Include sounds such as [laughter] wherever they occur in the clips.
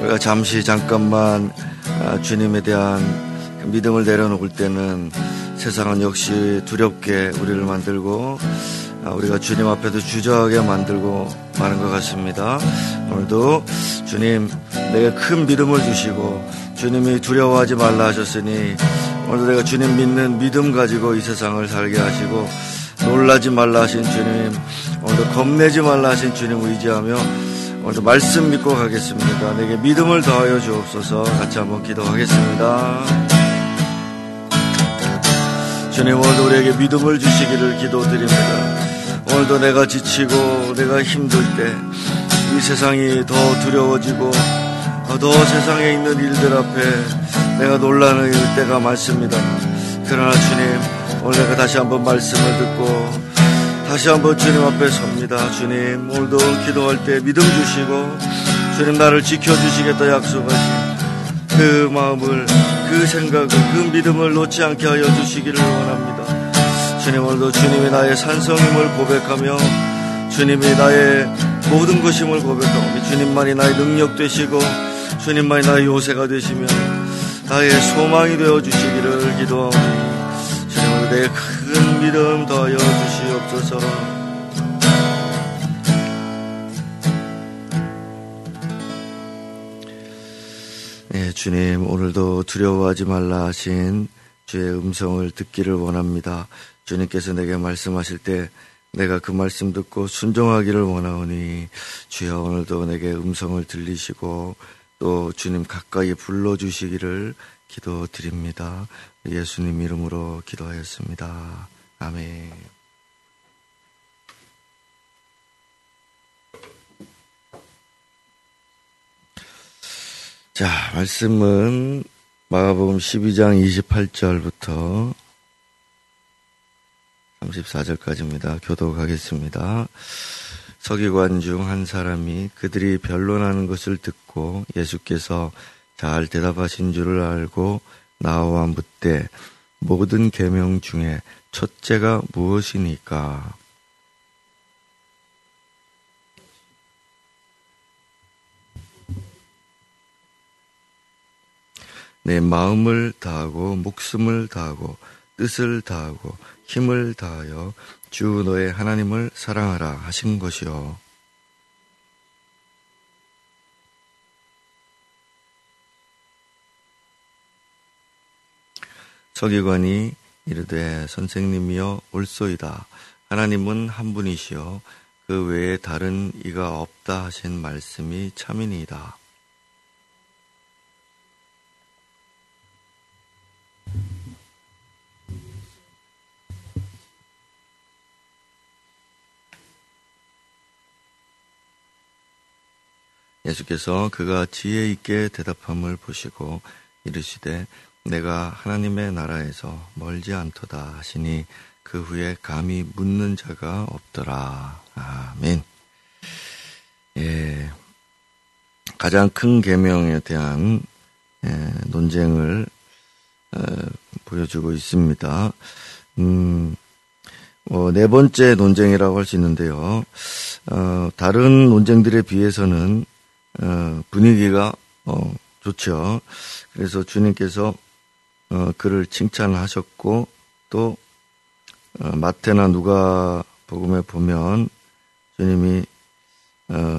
우리가 잠시 잠깐만 아, 주님에 대한 그 믿음을 내려놓을 때는 세상은 역시 두렵게 우리를 만들고 아, 우리가 주님 앞에도 주저하게 만들고 마는 것 같습니다. 오늘도 주님 내게 큰 믿음을 주시고 주님이 두려워하지 말라 하셨으니 오늘도 내가 주님 믿는 믿음 가지고 이 세상을 살게 하시고 놀라지 말라 하신 주님 오늘도 겁내지 말라 하신 주님 의지하며 오늘도 말씀 믿고 가겠습니다. 내게 믿음을 더하여 주옵소서 같이 한번 기도하겠습니다. 주님 오늘도 우리에게 믿음을 주시기를 기도드립니다. 오늘도 내가 지치고 내가 힘들 때 이 세상이 더 두려워지고 더 세상에 있는 일들 앞에 내가 놀라는 때가 많습니다. 그러나 주님 오늘 내가 다시 한번 말씀을 듣고 다시 한번 주님 앞에 섭니다. 주님 오늘도 기도할 때 믿음 주시고 주님 나를 지켜주시겠다 약속하신 그 마음을 그 생각을 그 믿음을 놓지 않게 하여 주시기를 원합니다. 주님 오늘도 주님이 나의 산성임을 고백하며 주님이 나의 모든 것임을 고백하오니 주님만이 나의 능력 되시고 주님만이 나의 요새가 되시며 나의 소망이 되어 주시기를 오늘 내게 큰 믿음 더하여 주시옵소서 네, 주님 오늘도 두려워하지 말라 하신 주의 음성을 듣기를 원합니다. 주님께서 내게 말씀하실 때 내가 그 말씀 듣고 순종하기를 원하오니 주여 오늘도 내게 음성을 들리시고 또 주님 가까이 불러주시기를 기도드립니다. 예수님 이름으로 기도하였습니다. 아멘. 자, 말씀은 마가복음 12장 28절부터 34절까지입니다. 교도가겠습니다. 서기관 중 한 사람이 그들이 변론하는 것을 듣고 예수께서 잘 대답하신 줄을 알고 나와 묻되 모든 계명 중에 첫째가 무엇이니까? 내 마음을 다하고 목숨을 다하고 뜻을 다하고 힘을 다하여 주 너의 하나님을 사랑하라 하신 것이요. 서기관이 이르되 선생님이여 옳소이다. 하나님은 한 분이시여 그 외에 다른 이가 없다 하신 말씀이 참이니이다. 예수께서 그가 지혜 있게 대답함을 보시고 이르시되 내가 하나님의 나라에서 멀지 않도다 하시니 그 후에 감히 묻는 자가 없더라. 아멘. 예. 가장 큰 계명에 대한 예, 논쟁을 어, 보여주고 있습니다. 음, 어, 네 번째 논쟁이라고 할 수 있는데요. 어, 다른 논쟁들에 비해서는 어, 분위기가 어, 좋죠. 그래서 주님께서 어, 그를 칭찬하셨고 또 마태나 누가 복음에 보면 주님이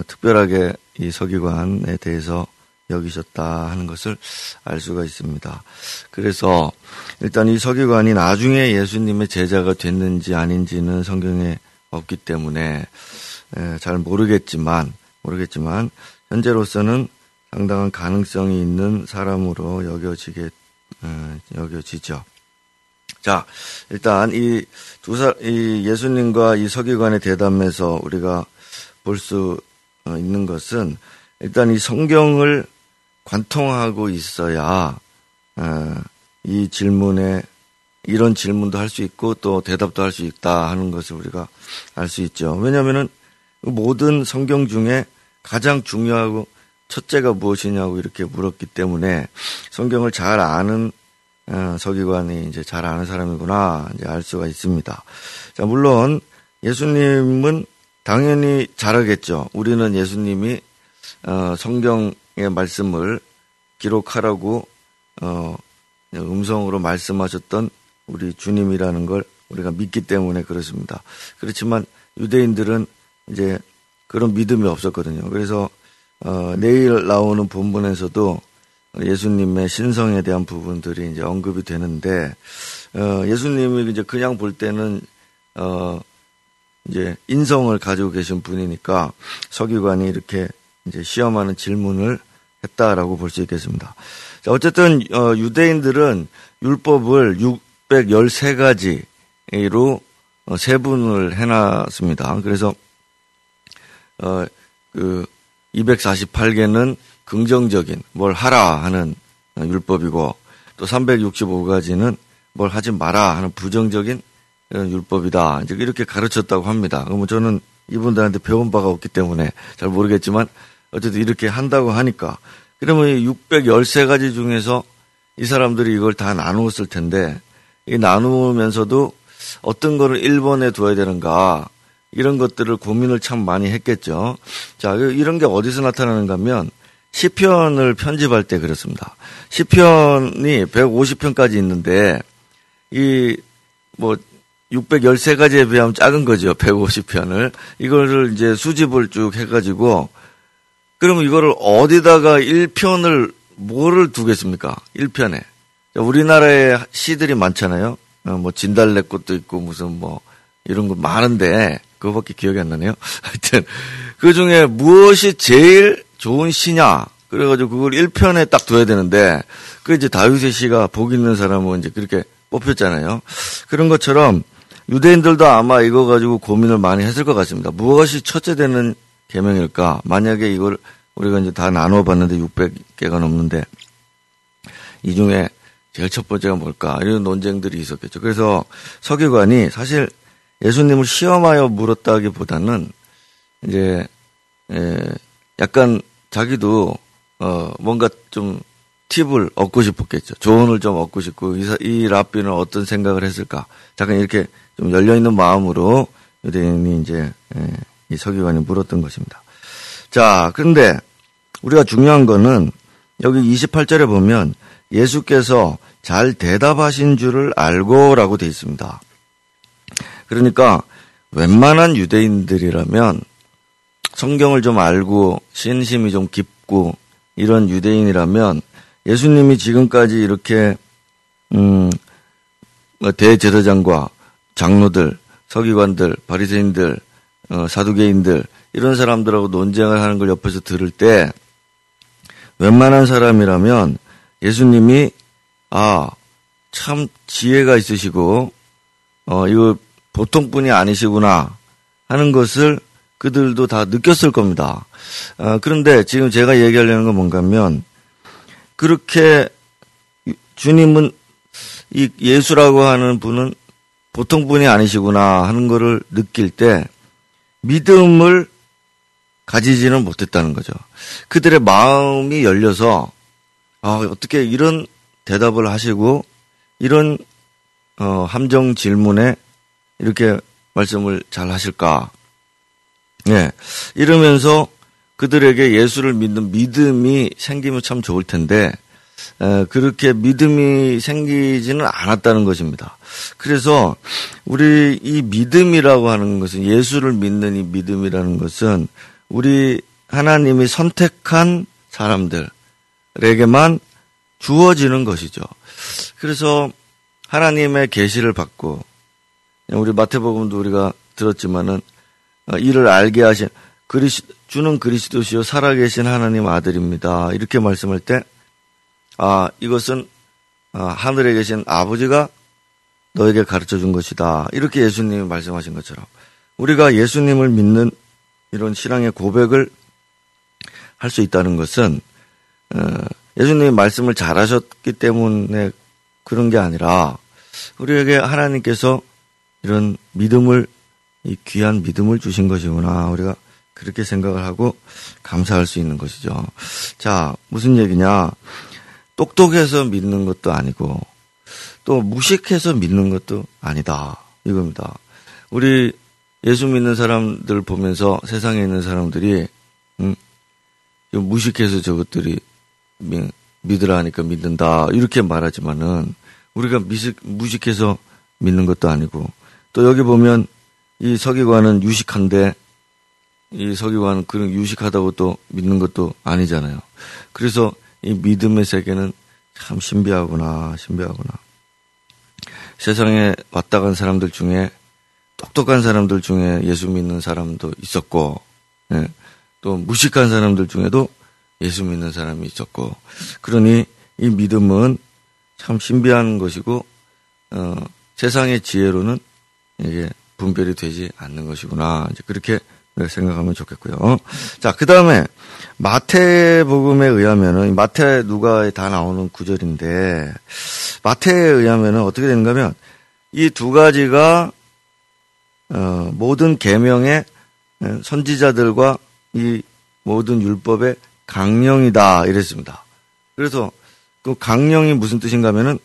특별하게 이 서기관에 대해서 여기셨다 하는 것을 알 수가 있습니다. 그래서 일단 이 서기관이 나중에 예수님의 제자가 됐는지 아닌지는 성경에 없기 때문에 잘 모르겠지만 모르겠지만 현재로서는 상당한 가능성이 있는 사람으로 여겨지게 어, 여겨지죠. 자, 일단 이 두 사, 이 예수님과 이 서기관의 대담에서 우리가 볼 수 있는 것은 일단 이 성경을 관통하고 있어야 어, 이 질문에 이런 질문도 할 수 있고 또 대답도 할 수 있다 하는 것을 우리가 알 수 있죠. 왜냐하면은 모든 성경 중에 가장 중요하고 첫째가 무엇이냐고 이렇게 물었기 때문에 성경을 잘 아는 어, 서기관이 이제 잘 아는 사람이구나 이제 알 수가 있습니다. 자, 물론 예수님은 당연히 잘하겠죠. 우리는 예수님이 어, 성경에 말씀을 기록하라고 어, 음성으로 말씀하셨던 우리 주님이라는 걸 우리가 믿기 때문에 그렇습니다. 그렇지만 유대인들은 이제 그런 믿음이 없었거든요. 그래서 어, 내일 나오는 본문에서도 예수님의 신성에 대한 부분들이 이제 언급이 되는데 어, 예수님이 이제 그냥 볼 때는 어, 이제 인성을 가지고 계신 분이니까 서기관이 이렇게 이제 시험하는 질문을 했다라고 볼 수 있겠습니다. 자, 어쨌든 어, 유대인들은 율법을 613가지로 어, 세분을 해놨습니다. 그래서 어, 그 248개는 긍정적인 뭘 하라 하는 율법이고 또 365가지는 뭘 하지 마라 하는 부정적인 율법이다. 이제 이렇게 가르쳤다고 합니다. 그러면 저는 이분들한테 배운 바가 없기 때문에 잘 모르겠지만 어쨌든 이렇게 한다고 하니까 그러면 613가지 중에서 이 사람들이 이걸 다 나누었을 텐데 이 나누면서도 어떤 거를 1번에 두어야 되는가 이런 것들을 고민을 참 많이 했겠죠. 자, 이런 게 어디서 나타나는가 하면 시편을 편집할 때 그렇습니다. 시편이 150편까지 있는데 이 뭐 613가지에 비하면 작은 거죠. 150편을. 이거를 이제 수집을 쭉 해 가지고 그러면 이거를 어디다가 1편을 뭐를 두겠습니까? 1편에. 우리나라에 시들이 많잖아요. 어, 뭐 진달래꽃도 있고 무슨 뭐 이런 거 많은데 그거밖에 기억이 안 나네요. [laughs] 하여튼 그 중에 무엇이 제일 좋은 시냐? 그래가지고 그걸 1편에 딱 둬야 되는데 그 이제 다윗의 시가 복 있는 사람은 이제 그렇게 뽑혔잖아요. 그런 것처럼 유대인들도 아마 이거 가지고 고민을 많이 했을 것 같습니다. 무엇이 첫째 되는 계명일까? 만약에 이걸 우리가 이제 다 나눠봤는데 600개가 넘는데 이 중에 제일 첫 번째가 뭘까? 이런 논쟁들이 있었겠죠. 그래서 서기관이 사실 예수님을 시험하여 물었다기보다는 이제 에 약간 자기도 어 뭔가 좀 팁을 얻고 싶었겠죠. 조언을 좀 얻고 싶고 이, 이 랍비는 어떤 생각을 했을까? 잠깐 이렇게 좀 열려 있는 마음으로 유대인이 이제 에, 이 서기관이 물었던 것입니다. 자, 그런데 우리가 중요한 거는 여기 28절에 보면 예수께서 잘 대답하신 줄을 알고라고 되어 있습니다. 그러니까 웬만한 유대인들이라면 성경을 좀 알고 신심이 좀 깊고 이런 유대인이라면 예수님이 지금까지 이렇게 음뭐 대제사장과 장로들, 서기관들, 바리새인들, 어, 사두개인들 이런 사람들하고 논쟁을 하는 걸 옆에서 들을 때 웬만한 사람이라면 예수님이 아 참 지혜가 있으시고 어 이거 보통 분이 아니시구나 하는 것을 그들도 다 느꼈을 겁니다. 어, 그런데 지금 제가 얘기하려는 건 뭔가 하면 그렇게 주님은 이 예수라고 하는 분은 보통 분이 아니시구나 하는 것을 느낄 때 믿음을 가지지는 못했다는 거죠. 그들의 마음이 열려서 아, 어떻게 이런 대답을 하시고 이런 어, 함정 질문에 이렇게 말씀을 잘 하실까? 예. 이러면서 그들에게 예수를 믿는 믿음이 생기면 참 좋을 텐데 에, 그렇게 믿음이 생기지는 않았다는 것입니다. 그래서 우리 이 믿음이라고 하는 것은 예수를 믿는 이 믿음이라는 것은 우리 하나님이 선택한 사람들에게만 주어지는 것이죠. 그래서 하나님의 계시를 받고 우리 마태복음도 우리가 들었지만은 어, 이를 알게 하신 그리스 주는 그리스도시요 살아계신 하나님 아들입니다. 이렇게 말씀할 때, 아, 이것은 어, 하늘에 계신 아버지가 너에게 가르쳐 준 것이다. 이렇게 예수님이 말씀하신 것처럼 우리가 예수님을 믿는 이런 신앙의 고백을 할 수 있다는 것은 어, 예수님이 말씀을 잘하셨기 때문에 그런 게 아니라 우리에게 하나님께서 이런 믿음을 이 귀한 믿음을 주신 것이구나 우리가 그렇게 생각을 하고 감사할 수 있는 것이죠. 자 무슨 얘기냐? 똑똑해서 믿는 것도 아니고 또 무식해서 믿는 것도 아니다 이겁니다. 우리 예수 믿는 사람들 보면서 세상에 있는 사람들이 음, 무식해서 저것들이 믿으라 하니까 믿는다 이렇게 말하지만은 우리가 미식, 무식해서 믿는 것도 아니고 또 여기 보면 이 서기관은 유식한데 이 서기관은 그런 유식하다고 또 믿는 것도 아니잖아요. 그래서 이 믿음의 세계는 참 신비하구나, 신비하구나. 세상에 왔다 간 사람들 중에 똑똑한 사람들 중에 예수 믿는 사람도 있었고, 예, 또 무식한 사람들 중에도 예수 믿는 사람이 있었고, 그러니 이 믿음은 참 신비한 것이고, 어, 세상의 지혜로는 이게 분별이 되지 않는 것이구나. 이제 그렇게 생각하면 좋겠고요. 자, 그 다음에 마태복음에 의하면은 마태 누가에 다 나오는 구절인데 마태에 의하면은 어떻게 되는가 하면 이 두 가지가 어, 모든 계명의 선지자들과 이 모든 율법의 강령이다 이랬습니다. 그래서 그 강령이 무슨 뜻인가 하면은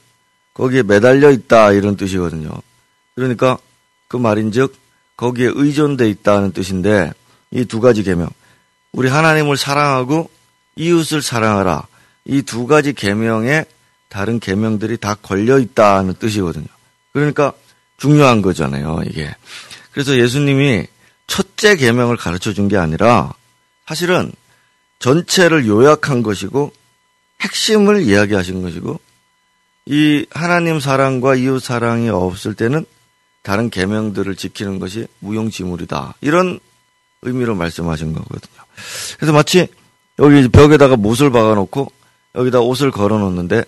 거기에 매달려 있다 이런 뜻이거든요. 그러니까 그 말인즉 거기에 의존돼 있다는 뜻인데 이 두 가지 계명 우리 하나님을 사랑하고 이웃을 사랑하라 이 두 가지 계명에 다른 계명들이 다 걸려 있다는 뜻이거든요. 그러니까 중요한 거잖아요, 이게. 그래서 예수님이 첫째 계명을 가르쳐 준 게 아니라 사실은 전체를 요약한 것이고 핵심을 이야기하신 것이고 이 하나님 사랑과 이웃 사랑이 없을 때는 다른 계명들을 지키는 것이 무용지물이다. 이런 의미로 말씀하신 거거든요. 그래서 마치 여기 벽에다가 못을 박아놓고 여기다 옷을 걸어놓는데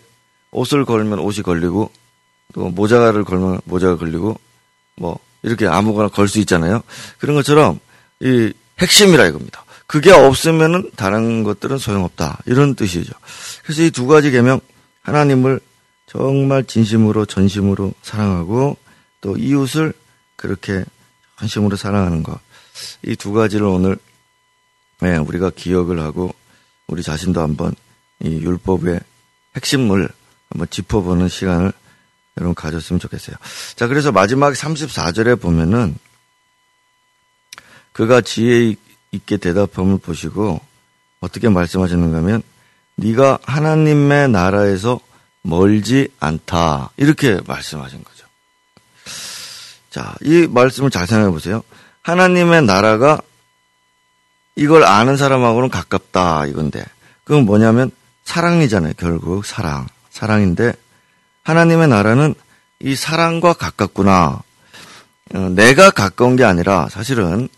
옷을 걸면 옷이 걸리고 또 모자를 걸면 모자가 걸리고 뭐 이렇게 아무거나 걸 수 있잖아요. 그런 것처럼 이 핵심이라 이겁니다. 그게 없으면은 다른 것들은 소용없다. 이런 뜻이죠. 그래서 이 두 가지 계명 하나님을 정말 진심으로 전심으로 사랑하고 또 이웃을 그렇게 전심으로 사랑하는 것. 이 두 가지를 오늘 네, 우리가 기억을 하고 우리 자신도 한번 이 율법의 핵심을 한번 짚어보는 시간을 여러분 가졌으면 좋겠어요. 자, 그래서 마지막 34절에 보면은 그가 지혜 있게 대답함을 보시고 어떻게 말씀하셨는가 하면 네가 하나님의 나라에서 멀지 않다. 이렇게 말씀하신 거죠. 자, 이 말씀을 잘 생각해 보세요. 하나님의 나라가 이걸 아는 사람하고는 가깝다 이건데 그건 뭐냐면 사랑이잖아요. 결국 사랑. 사랑인데 하나님의 나라는 이 사랑과 가깝구나. 어, 내가 가까운 게 아니라 사실은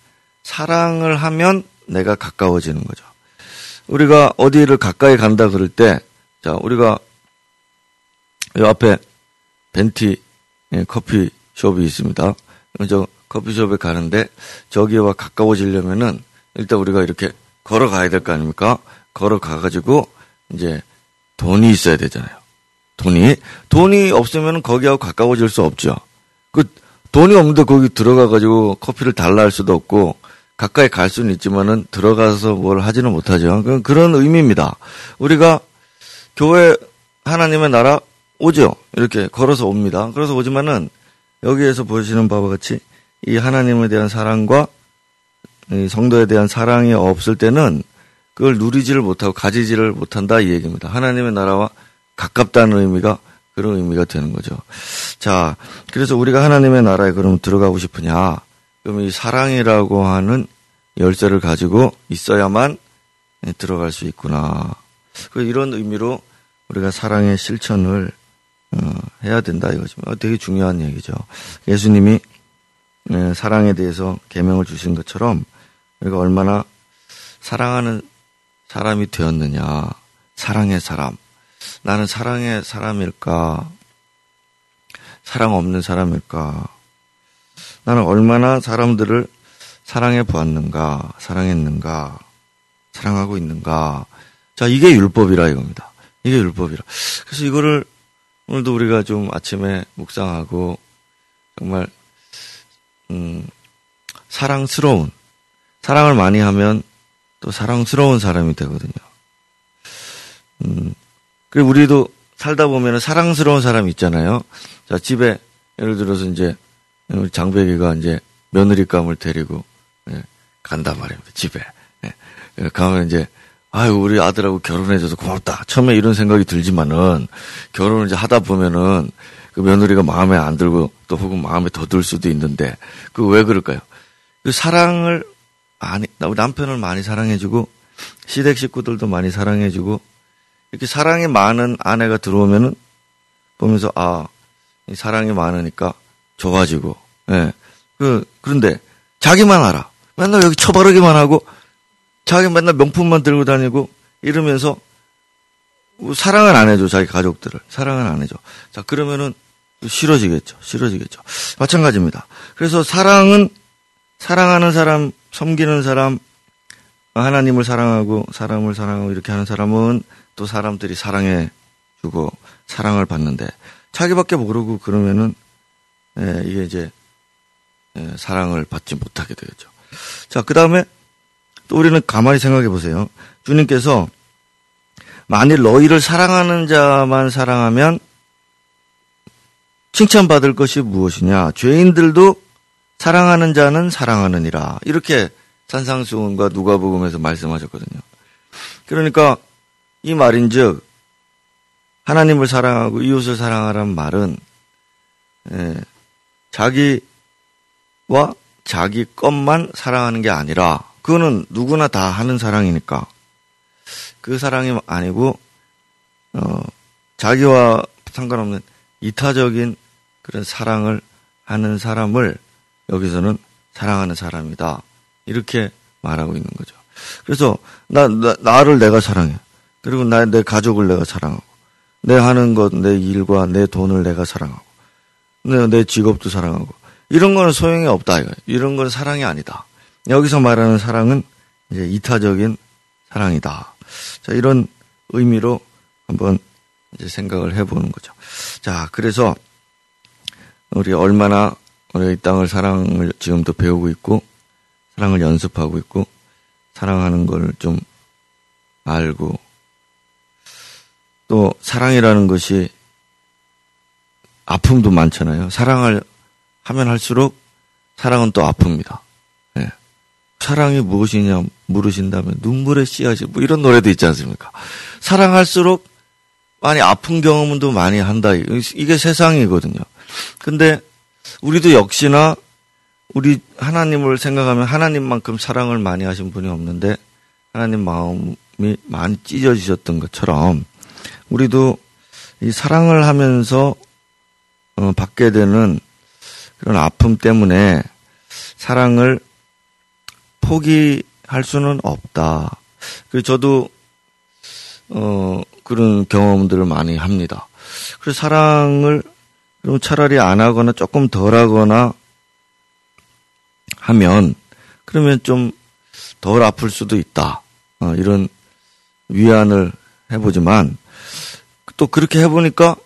사랑을 하면 내가 가까워지는 거죠. 우리가 어디를 가까이 간다 그럴 때, 자, 우리가 이 앞에 벤티 예, 커피 숍이 있습니다. 저 커피숍에 가는데 저기와 가까워지려면은 일단 우리가 이렇게 걸어가야 될 거 아닙니까? 걸어가가지고 이제 돈이 있어야 되잖아요. 돈이. 돈이 없으면 거기하고 가까워질 수 없죠. 그 돈이 없는데 거기 들어가가지고 커피를 달라 할 수도 없고 가까이 갈 수는 있지만은 들어가서 뭘 하지는 못하죠. 그런 의미입니다. 우리가 교회 하나님의 나라 오죠. 이렇게 걸어서 옵니다. 그래서 오지만은 여기에서 보시는 바와 같이 이 하나님에 대한 사랑과 성도에 대한 사랑이 없을 때는 그걸 누리지를 못하고 가지지를 못한다 이 얘기입니다. 하나님의 나라와 가깝다는 의미가 그런 의미가 되는 거죠. 자, 그래서 우리가 하나님의 나라에 그럼 들어가고 싶으냐? 그럼 이 사랑이라고 하는 열쇠를 가지고 있어야만 들어갈 수 있구나. 그 이런 의미로 우리가 사랑의 실천을 어, 해야 된다 이거죠. 어, 되게 중요한 얘기죠. 예수님이 예, 사랑에 대해서 계명을 주신 것처럼 우리가 얼마나 사랑하는 사람이 되었느냐. 사랑의 사람. 나는 사랑의 사람일까? 사랑 없는 사람일까? 나는 얼마나 사람들을 사랑해 보았는가? 사랑했는가? 사랑하고 있는가? 자, 이게 율법이라 이겁니다. 이게 율법이라. 그래서 이거를 오늘도 우리가 좀 아침에 묵상하고 정말 음, 사랑스러운 사랑을 많이 하면 또 사랑스러운 사람이 되거든요. 음, 그리고 우리도 살다 보면 사랑스러운 사람이 있잖아요. 자, 집에 예를 들어서 이제 우리 장백이가 이제 며느리감을 데리고 예, 간단 말입니다. 집에. 예, 가면 이제 아유, 우리 아들하고 결혼해줘서 고맙다. 처음에 이런 생각이 들지만은 결혼을 이제 하다 보면은 그 며느리가 마음에 안 들고 또 혹은 마음에 더 들 수도 있는데 그 왜 그럴까요? 그 사랑을 많이, 남편을 많이 사랑해주고 시댁 식구들도 많이 사랑해주고 이렇게 사랑이 많은 아내가 들어오면은 보면서 아, 사랑이 많으니까 좋아지고, 예. 그, 그런데 자기만 알아. 맨날 여기 처바르기만 하고 자기 맨날 명품만 들고 다니고 이러면서 사랑을 안 해줘 자기 가족들을. 사랑을 안 해줘. 자 그러면은 싫어지겠죠. 싫어지겠죠. 마찬가지입니다. 그래서 사랑은 사랑하는 사람 섬기는 사람 하나님을 사랑하고 사람을 사랑하고 이렇게 하는 사람은 또 사람들이 사랑해 주고 사랑을 받는데 자기밖에 모르고 그러면은 예, 이게 이제 예, 사랑을 받지 못하게 되겠죠. 자, 그 다음에 또 우리는 가만히 생각해 보세요. 주님께서 만일 너희를 사랑하는 자만 사랑하면 칭찬받을 것이 무엇이냐? 죄인들도 사랑하는 자는 사랑하느니라. 이렇게 산상수훈과 누가복음에서 말씀하셨거든요. 그러니까 이 말인즉 하나님을 사랑하고 이웃을 사랑하라는 말은 예, 자기와 자기 것만 사랑하는 게 아니라 그거는 누구나 다 하는 사랑이니까 그 사랑이 아니고 어 자기와 상관없는 이타적인 그런 사랑을 하는 사람을 여기서는 사랑하는 사람이다 이렇게 말하고 있는 거죠. 그래서 나, 나 나를 내가 사랑해 그리고 나 내 가족을 내가 사랑하고 내 하는 것 내 일과 내 돈을 내가 사랑하고 내, 내 직업도 사랑하고 이런 거는 소용이 없다. 이거. 이런 건 사랑이 아니다. 여기서 말하는 사랑은 이제 이타적인 사랑이다. 자, 이런 의미로 한번 이제 생각을 해보는 거죠. 자, 그래서 우리 얼마나 우리 이 땅을 사랑을 지금도 배우고 있고 사랑을 연습하고 있고 사랑하는 걸 좀 알고 또 사랑이라는 것이 아픔도 많잖아요. 사랑을 하면 할수록 사랑은 또 아픕니다. 네. 사랑이 무엇이냐 물으신다면 눈물의 씨앗이 뭐 이런 노래도 있지 않습니까? 사랑할수록 많이 아픈 경험도 많이 한다. 이게 세상이거든요. 근데 우리도 역시나 우리 하나님을 생각하면 하나님만큼 사랑을 많이 하신 분이 없는데 하나님 마음이 많이 찢어지셨던 것처럼 우리도 이 사랑을 하면서 어, 받게 되는 그런 아픔 때문에 사랑을 포기할 수는 없다. 그 저도 어 그런 경험들을 많이 합니다. 그래서 사랑을 그럼 차라리 안 하거나 조금 덜 하거나 하면 그러면 좀 덜 아플 수도 있다. 어, 이런 위안을 해보지만 또 그렇게 해보니까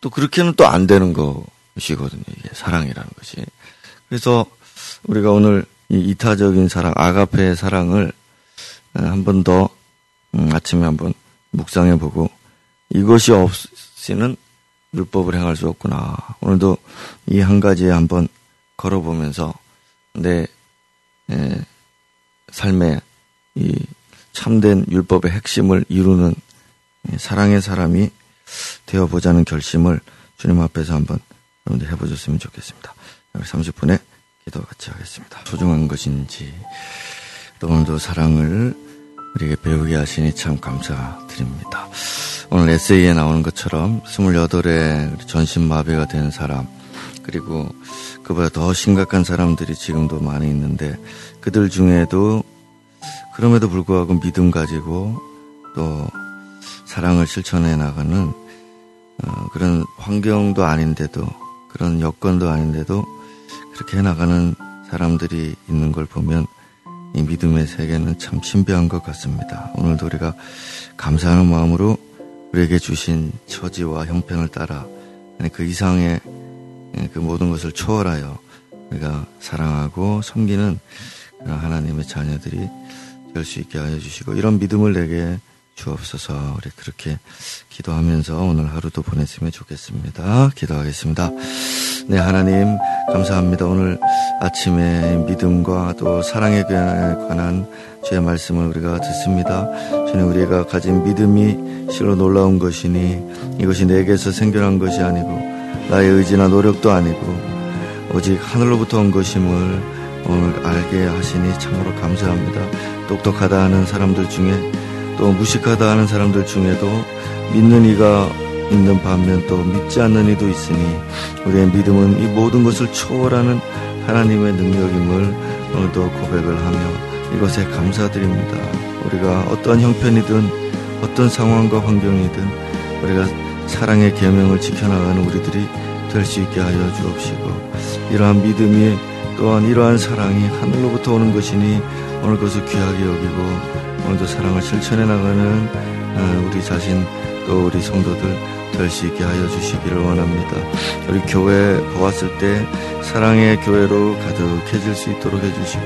또 그렇게는 또 안 되는 거. 것이거든요. 이게 사랑이라는 것이. 그래서 우리가 오늘 이 이타적인 사랑, 아가페의 사랑을 어, 한번더 음, 아침에 한번 묵상해 보고 이것이 없이는 율법을 행할 수 없구나. 오늘도 이 한 가지에 한번 걸어보면서 내 에, 삶의 이 참된 율법의 핵심을 이루는 사랑의 사람이 되어보자는 결심을 주님 앞에서 한번 여러분들 해보셨으면 좋겠습니다. 30분에 기도 같이 하겠습니다. 소중한 것인지 또 오늘도 사랑을 우리에게 배우게 하시니 참 감사드립니다. 오늘 에세이에 나오는 것처럼 28에 전신마비가 된 사람 그리고 그보다 더 심각한 사람들이 지금도 많이 있는데 그들 중에도 그럼에도 불구하고 믿음 가지고 또 사랑을 실천해 나가는 어, 그런 환경도 아닌데도 그런 여건도 아닌데도 그렇게 해나가는 사람들이 있는 걸 보면 이 믿음의 세계는 참 신비한 것 같습니다. 오늘도 우리가 감사하는 마음으로 우리에게 주신 처지와 형편을 따라 그 이상의 그 모든 것을 초월하여 우리가 사랑하고 섬기는 하나님의 자녀들이 될 수 있게 하여 주시고 이런 믿음을 내게 주옵소서. 우리 그렇게 기도하면서 오늘 하루도 보냈으면 좋겠습니다. 기도하겠습니다. 네, 하나님, 감사합니다. 오늘 아침에 믿음과 또 사랑에 관한 주의 말씀을 우리가 듣습니다. 주님, 우리가 가진 믿음이 실로 놀라운 것이니 이것이 내게서 생겨난 것이 아니고 나의 의지나 노력도 아니고 오직 하늘로부터 온 것임을 오늘 알게 하시니 참으로 감사합니다. 똑똑하다 하는 사람들 중에 또 무식하다 하는 사람들 중에도 믿는 이가 있는 반면 또 믿지 않는 이도 있으니 우리의 믿음은 이 모든 것을 초월하는 하나님의 능력임을 오늘도 고백을 하며 이것에 감사드립니다. 우리가 어떤 형편이든 어떤 상황과 환경이든 우리가 사랑의 계명을 지켜나가는 우리들이 될 수 있게 하여 주옵시고 이러한 믿음이 또한 이러한 사랑이 하늘로부터 오는 것이니 오늘 그것을 귀하게 여기고 오늘도 사랑을 실천해 나가는 어, 우리 자신 또 우리 성도들 될 수 있게 하여 주시기를 원합니다. 우리 교회 보았을 때 사랑의 교회로 가득해질 수 있도록 해주시고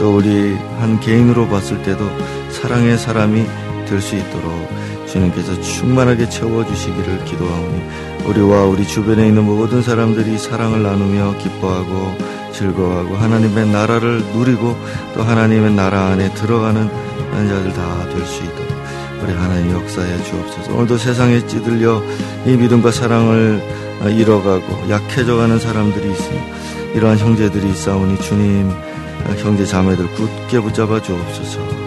또 우리 한 개인으로 봤을 때도 사랑의 사람이 될 수 있도록 주님께서 충만하게 채워주시기를 기도하오니 우리와 우리 주변에 있는 모든 사람들이 사랑을 나누며 기뻐하고 즐거워하고 하나님의 나라를 누리고 또 하나님의 나라 안에 들어가는 자들 다 될 수 있도록 우리 하나님 역사에 주옵소서. 오늘도 세상에 찌들려 이 믿음과 사랑을 잃어가고 약해져가는 사람들이 있습니다. 이러한 형제들이 있사오니 주님 형제 자매들 굳게 붙잡아 주옵소서.